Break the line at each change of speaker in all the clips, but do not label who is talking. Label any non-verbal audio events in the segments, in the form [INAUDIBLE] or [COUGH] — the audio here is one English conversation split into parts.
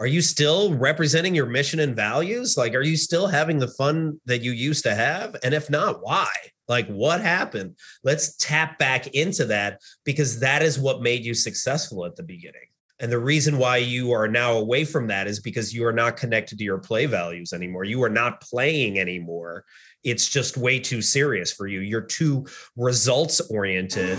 are you still representing your mission and values? Like, are you still having the fun that you used to have? And if not, why? Like, what happened? Let's tap back into that because that is what made you successful at the beginning. And the reason why you are now away from that is because you are not connected to your play values anymore. You are not playing anymore. It's just way too serious for you. You're too results oriented.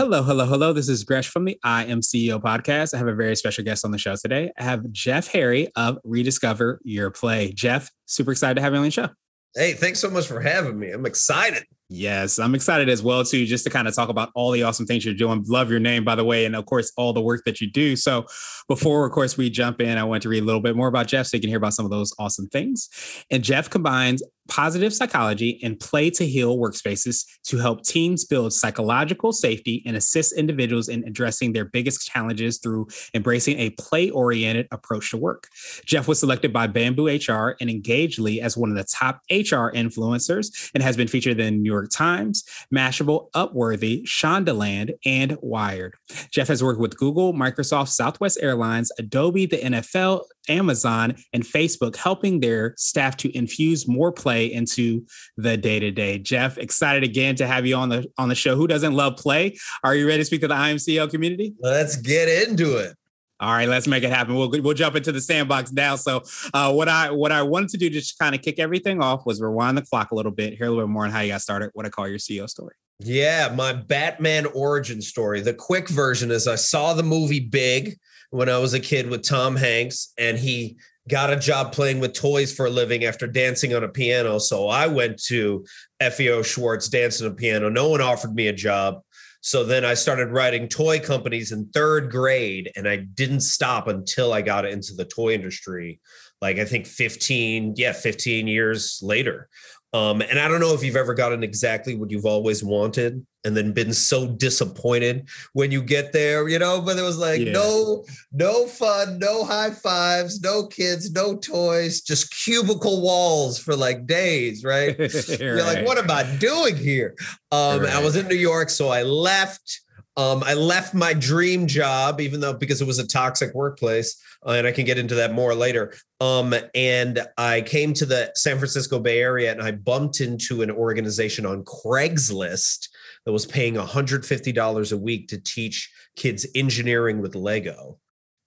Hello, hello, hello. This is Gresh from the I Am CEO podcast. I have a very special guest on the show today. I have Jeff Harry of Rediscover Your Play. Jeff, super excited to have you on the show.
Hey, thanks so much for having me. I'm excited.
Yes, I'm excited as well too, just to kind of talk about all the awesome things you're doing. Love your name, by the way, and of course all the work that you do. So, before of course we jump in, I want to read a little bit more about Jeff so you can hear about some of those awesome things. And Jeff combines positive psychology and play to heal workspaces to help teams build psychological safety and assist individuals in addressing their biggest challenges through embracing a play oriented approach to work. Jeff was selected by Bamboo HR and Engagedly as one of the top HR influencers and has been featured in New York Times, Mashable, Upworthy, Shondaland, and Wired. Jeff has worked with Google, Microsoft, Southwest Airlines, Adobe, the NFL, Amazon, and Facebook, helping their staff to infuse more play into the day to day. Jeff, excited again to have you on the on the show. Who doesn't love play? Are you ready to speak to the I Am CEO community?
Let's get into it.
All right, let's make it happen. We'll we'll jump into the sandbox now. So, uh, what I what I wanted to do just kind of kick everything off was rewind the clock a little bit, hear a little bit more on how you got started. What I call your CEO story.
Yeah, my Batman origin story. The quick version is I saw the movie Big when I was a kid with Tom Hanks, and he got a job playing with toys for a living after dancing on a piano. So I went to FAO Schwarz dancing on a piano. No one offered me a job. So then I started writing toy companies in third grade, and I didn't stop until I got into the toy industry. Like I think 15, yeah, 15 years later. Um, and I don't know if you've ever gotten exactly what you've always wanted and then been so disappointed when you get there, you know, but it was like yeah. no, no fun, no high fives, no kids, no toys, just cubicle walls for like days, right? [LAUGHS] You're right. like, what am I doing here? Um, right. I was in New York, so I left. Um, I left my dream job, even though because it was a toxic workplace, uh, and I can get into that more later. Um, and I came to the San Francisco Bay Area, and I bumped into an organization on Craigslist that was paying $150 a week to teach kids engineering with Lego.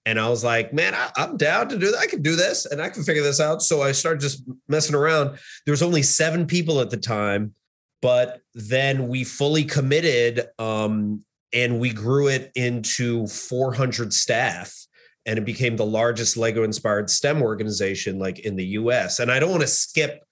And I was like, man, I, am down to do that. I can do this and I can figure this out. So I started just messing around. There was only seven people at the time, but then we fully committed um, and we grew it into 400 staff and it became the largest Lego inspired STEM organization like in the US. And I don't want to skip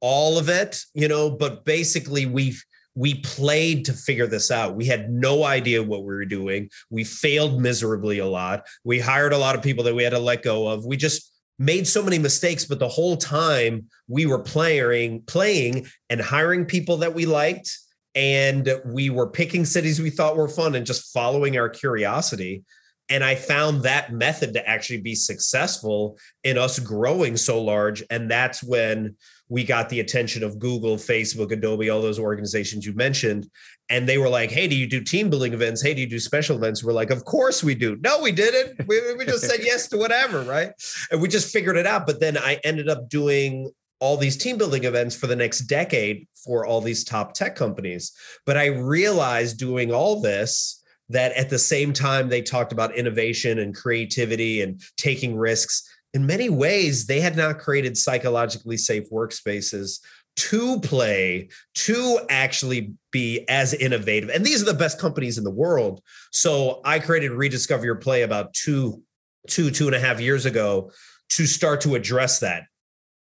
all of it, you know, but basically we've we played to figure this out. We had no idea what we were doing. We failed miserably a lot. We hired a lot of people that we had to let go of. We just made so many mistakes, but the whole time we were playing, playing and hiring people that we liked. And we were picking cities we thought were fun and just following our curiosity. And I found that method to actually be successful in us growing so large. And that's when we got the attention of Google, Facebook, Adobe, all those organizations you mentioned. And they were like, hey, do you do team building events? Hey, do you do special events? We're like, of course we do. No, we didn't. We, we just said [LAUGHS] yes to whatever, right? And we just figured it out. But then I ended up doing all these team building events for the next decade for all these top tech companies. But I realized doing all this that at the same time they talked about innovation and creativity and taking risks in many ways, they had not created psychologically safe workspaces to play, to actually be as innovative. And these are the best companies in the world. So I created Rediscover Your Play about two, two, two and a half years ago to start to address that.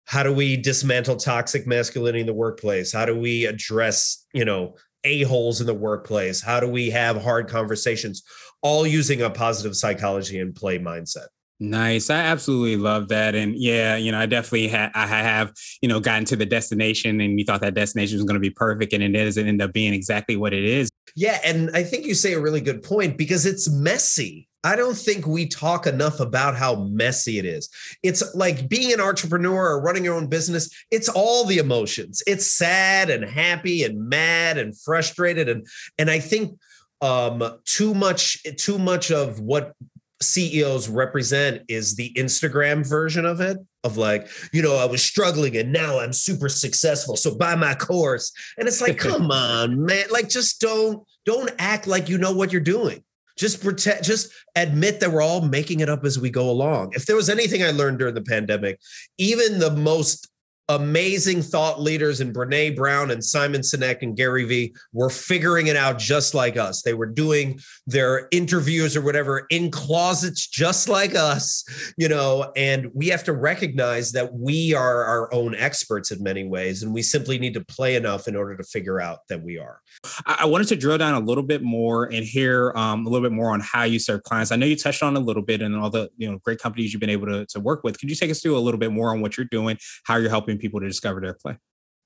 How do we dismantle toxic masculinity in the workplace? How do we address, you know, a-holes in the workplace? How do we have hard conversations? All using a positive psychology and play mindset.
Nice. I absolutely love that. And yeah, you know, I definitely ha- I have, you know, gotten to the destination and you thought that destination was going to be perfect and it doesn't end up being exactly what it is.
Yeah. And I think you say a really good point because it's messy. I don't think we talk enough about how messy it is. It's like being an entrepreneur or running your own business, it's all the emotions. It's sad and happy and mad and frustrated. And and I think um too much too much of what CEOs represent is the Instagram version of it of like, you know, I was struggling and now I'm super successful. So buy my course. And it's like, [LAUGHS] come on, man. Like just don't don't act like you know what you're doing. Just pretend just admit that we're all making it up as we go along. If there was anything I learned during the pandemic, even the most amazing thought leaders in Brene Brown and Simon Sinek and Gary Vee were figuring it out just like us. They were doing their interviews or whatever in closets just like us, you know, and we have to recognize that we are our own experts in many ways and we simply need to play enough in order to figure out that we are.
I wanted to drill down a little bit more and hear um, a little bit more on how you serve clients. I know you touched on a little bit and all the, you know, great companies you've been able to, to work with. Could you take us through a little bit more on what you're doing, how you're helping people to discover their play?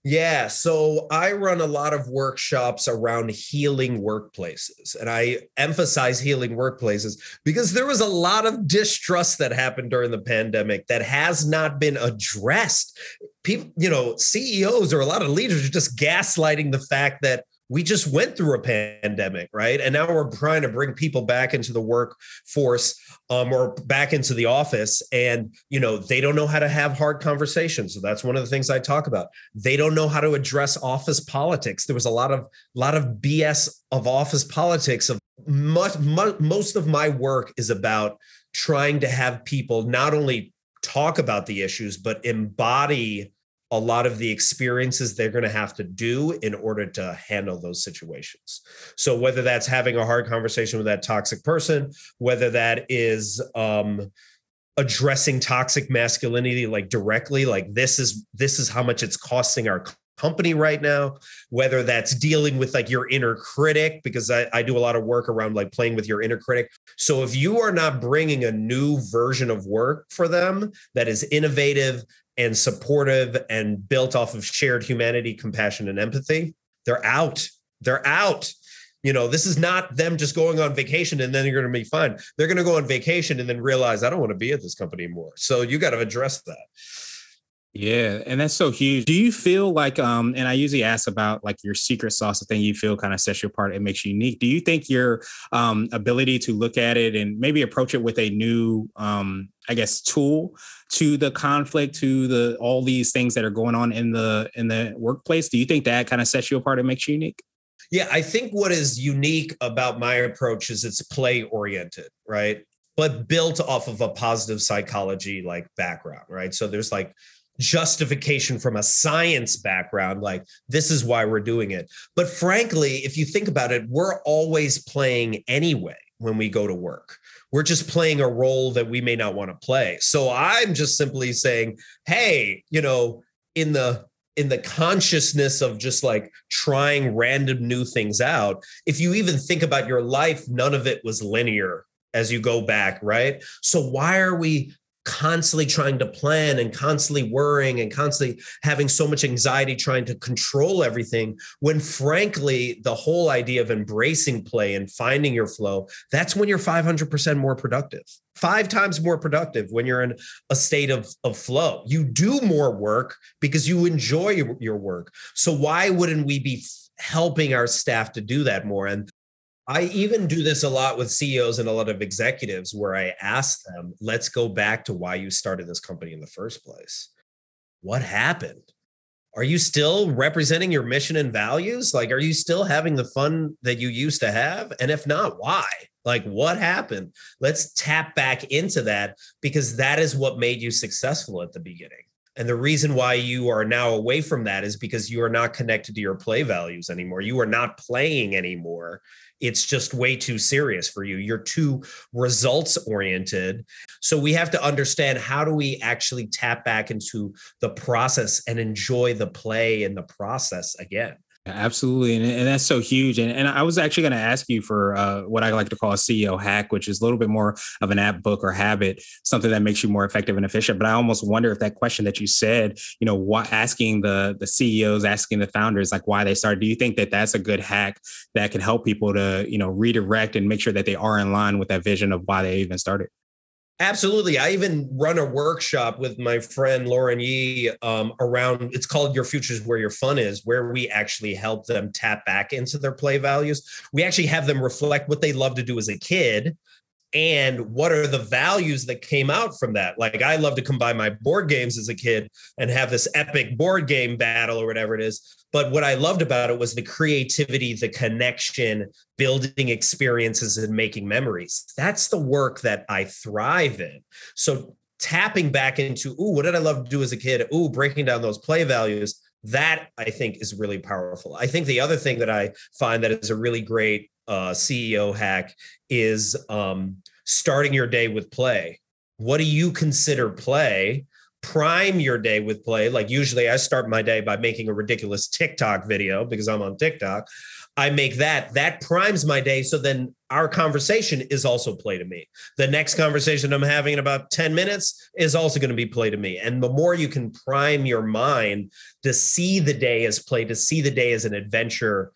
Yeah, so I run a lot of workshops around healing workplaces, and I emphasize healing workplaces because there was a lot of distrust that happened during the pandemic that has not been addressed. People, you know, CEOs or a lot of leaders are just gaslighting the fact that we just went through a pandemic, right? And now we're trying to bring people back into the workforce um, or back into the office. And, you know, they don't know how to have hard conversations. So that's one of the things I talk about. They don't know how to address office politics. There was a lot of, lot of BS of office politics of much, most of my work is about trying to have people not only talk about the issues, but embody a lot of the experiences they're going to have to do in order to handle those situations. So whether that's having a hard conversation with that toxic person, whether that is um, addressing toxic masculinity like directly, like this is this is how much it's costing our company right now whether that's dealing with like your inner critic because I, I, do a lot of work around like playing with your inner critic so if you are not bringing a new version of work for them that is innovative and supportive and built off of shared humanity, compassion, and empathy, they're out. They're out. You know, this is not them just going on vacation and then you're going to be fine. They're going to go on vacation and then realize I don't want to be at this company anymore. So you got to address that.
Yeah, and that's so huge. Do you feel like um and I usually ask about like your secret sauce, the thing you feel kind of sets you apart and makes you unique. Do you think your um ability to look at it and maybe approach it with a new um I guess tool to the conflict to the all these things that are going on in the in the workplace, do you think that kind of sets you apart and makes you unique?
Yeah, I think what is unique about my approach is it's play oriented, right? But built off of a positive psychology like background, right? So there's like justification from a science background like this is why we're doing it. But frankly if you think about it we're always playing anyway when we go to work. We're just playing a role that we may not want to play. So i'm just simply saying hey you know in the in the consciousness of just like trying random new things out if you even think about your life none of it was linear as you go back right? So why are we constantly trying to plan and constantly worrying and constantly having so much anxiety trying to control everything when frankly the whole idea of embracing play and finding your flow that's when you're 500% more productive. Five times more productive when you're in a state of, of flow. You do more work because you enjoy your work. So why wouldn't we be helping our staff to do that more? And I even do this a lot with CEOs and a lot of executives where I ask them, let's go back to why you started this company in the first place. What happened? Are you still representing your mission and values? Like, are you still having the fun that you used to have? And if not, why? Like, what happened? Let's tap back into that because that is what made you successful at the beginning. And the reason why you are now away from that is because you are not connected to your play values anymore. You are not playing anymore it's just way too serious for you. You're too results oriented. So we have to understand how do we actually tap back into the process and enjoy the play and the process again.
Absolutely. And, and that's so huge. And, and I was actually going to ask you for uh, what I like to call a CEO hack, which is a little bit more of an app book or habit, something that makes you more effective and efficient. But I almost wonder if that question that you said, you know, what asking the, the CEOs, asking the founders, like why they started, do you think that that's a good hack that can help people to, you know, redirect and make sure that they are in line with that vision of why they even started?
Absolutely. I even run a workshop with my friend Lauren Yee um, around, it's called Your Future is Where Your Fun Is, where we actually help them tap back into their play values. We actually have them reflect what they love to do as a kid and what are the values that came out from that? Like i love to combine my board games as a kid and have this epic board game battle or whatever it is. But what i loved about it was the creativity the connection building experiences and making memories. That's the work that i thrive in. So tapping back into ooh what did i love to do as a kid? Ooh breaking down those play values that i think is really powerful. I think the other thing that i find that is a really great uh, CEO hack is um, starting your day with play. What do you consider play? Prime your day with play. Like usually, I start my day by making a ridiculous TikTok video because I'm on TikTok. I make that, that primes my day. So then our conversation is also play to me. The next conversation I'm having in about 10 minutes is also going to be play to me. And the more you can prime your mind to see the day as play, to see the day as an adventure,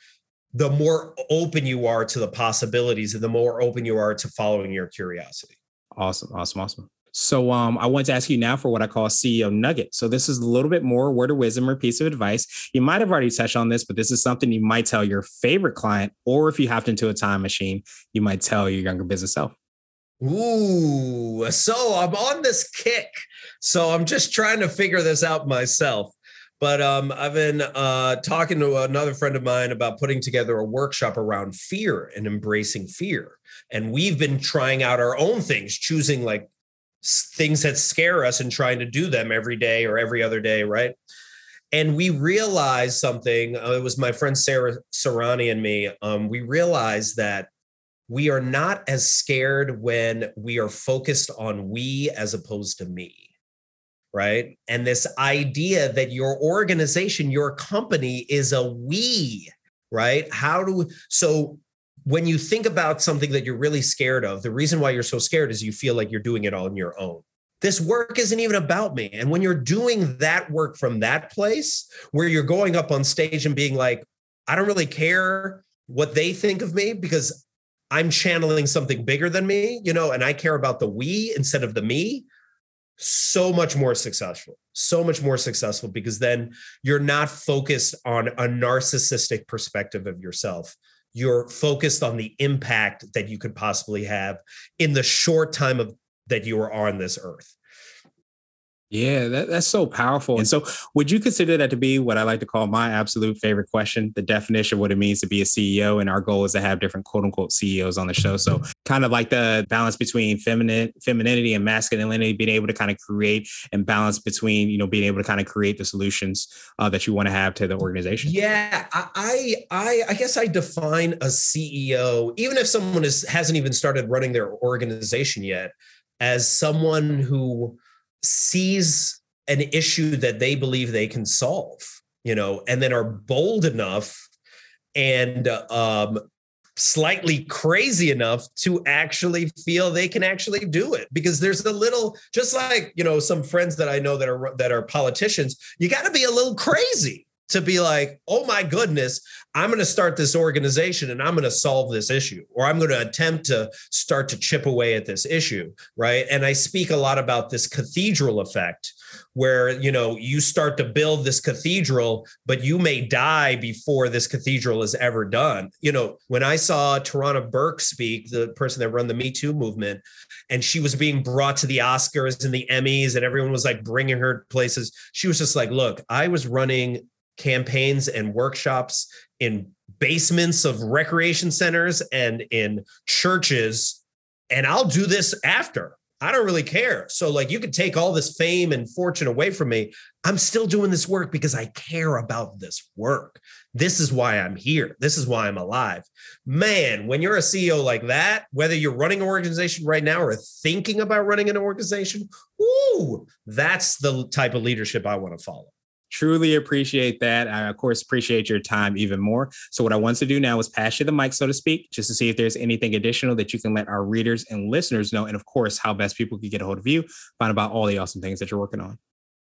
the more open you are to the possibilities and the more open you are to following your curiosity.
Awesome. Awesome. Awesome. So um, I want to ask you now for what I call a CEO nugget. So this is a little bit more word of wisdom or piece of advice. You might have already touched on this, but this is something you might tell your favorite client, or if you hopped into a time machine, you might tell your younger business self.
Ooh, so I'm on this kick. So I'm just trying to figure this out myself. But um, I've been uh, talking to another friend of mine about putting together a workshop around fear and embracing fear. And we've been trying out our own things, choosing like things that scare us and trying to do them every day or every other day, right? And we realized something. Uh, it was my friend Sarah Serrani and me. Um, we realized that we are not as scared when we are focused on we as opposed to me right? And this idea that your organization, your company is a we, right? How do so when you think about something that you're really scared of, the reason why you're so scared is you feel like you're doing it on your own. This work isn't even about me. And when you're doing that work from that place where you're going up on stage and being like, I don't really care what they think of me because I'm channeling something bigger than me, you know, and I care about the we instead of the me so much more successful so much more successful because then you're not focused on a narcissistic perspective of yourself. You're focused on the impact that you could possibly have in the short time of that you are on this earth
yeah, that, that's so powerful. And so, would you consider that to be what I like to call my absolute favorite question? The definition of what it means to be a CEO. And our goal is to have different quote unquote CEOs on the show. So, kind of like the balance between feminine femininity and masculinity, being able to kind of create and balance between, you know, being able to kind of create the solutions uh, that you want to have to the organization.
Yeah, I, I, I guess I define a CEO, even if someone is hasn't even started running their organization yet, as someone who sees an issue that they believe they can solve, you know, and then are bold enough and um, slightly crazy enough to actually feel they can actually do it. Because there's a little just like you know some friends that i know that are that are politicians you got to be a little crazy to be like, oh my goodness, I'm going to start this organization and I'm going to solve this issue, or I'm going to attempt to start to chip away at this issue. Right. And I speak a lot about this cathedral effect, where, you know, you start to build this cathedral, but you may die before this cathedral is ever done. You know, when I saw Tarana Burke speak, the person that run the Me Too movement, and she was being brought to the Oscars and the Emmys, and everyone was like bringing her places, she was just like, look, I was running campaigns and workshops in basements of recreation centers and in churches and I'll do this after. I don't really care. So like you could take all this fame and fortune away from me. I'm still doing this work because I care about this work. This is why I'm here. This is why I'm alive. Man, when you're a CEO like that, whether you're running an organization right now or thinking about running an organization, ooh, that's the type of leadership I want to follow.
Truly appreciate that. I, of course, appreciate your time even more. So, what I want to do now is pass you the mic, so to speak, just to see if there's anything additional that you can let our readers and listeners know. And of course, how best people can get a hold of you, find about all the awesome things that you're working on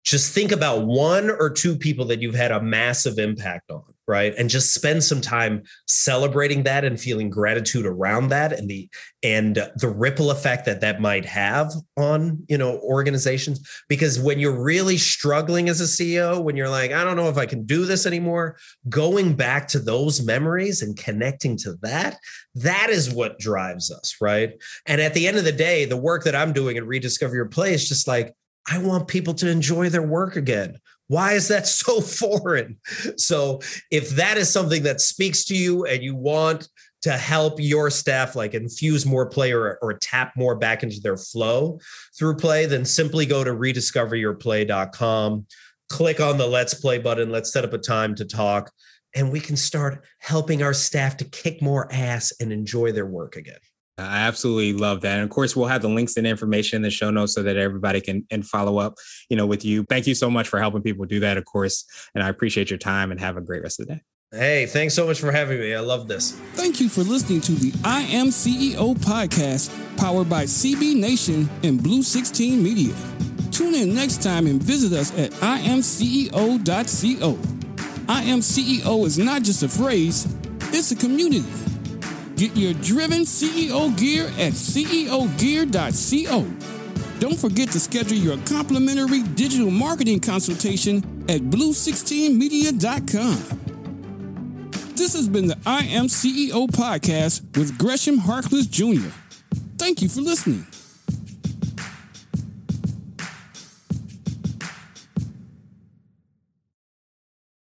just think about one or two people that you've had a massive impact on right? And just spend some time celebrating that and feeling gratitude around that and the and the ripple effect that that might have on you know organizations. Because when you're really struggling as a ceo when you're like i don't know if i can do this anymore going back to those memories and connecting to that that is what drives us right? And at the end of the day the work that i'm doing at rediscover your play is just like I want people to enjoy their work again. Why is that so [LAUGHS] foreign? So, if that is something that speaks to you and you want to help your staff like infuse more play or, or tap more back into their flow through play, then simply go to rediscoveryourplay.com, click on the let's play button, let's set up a time to talk, and we can start helping our staff to kick more ass and enjoy their work again.
I absolutely love that. And of course, we'll have the links and information in the show notes so that everybody can and follow up, you know, with you. Thank you so much for helping people do that, of course. And I appreciate your time and have a great rest of the day.
Hey, thanks so much for having me. I love this.
Thank you for listening to the I Am CEO podcast powered by CB Nation and Blue 16 Media. Tune in next time and visit us at imceo.co. I Am CEO is not just a phrase, it's a community. Get your driven CEO gear at ceogear.co. Don't forget to schedule your complimentary digital marketing consultation at blue16media.com. This has been the I Am CEO podcast with Gresham Harkless Jr. Thank you for listening.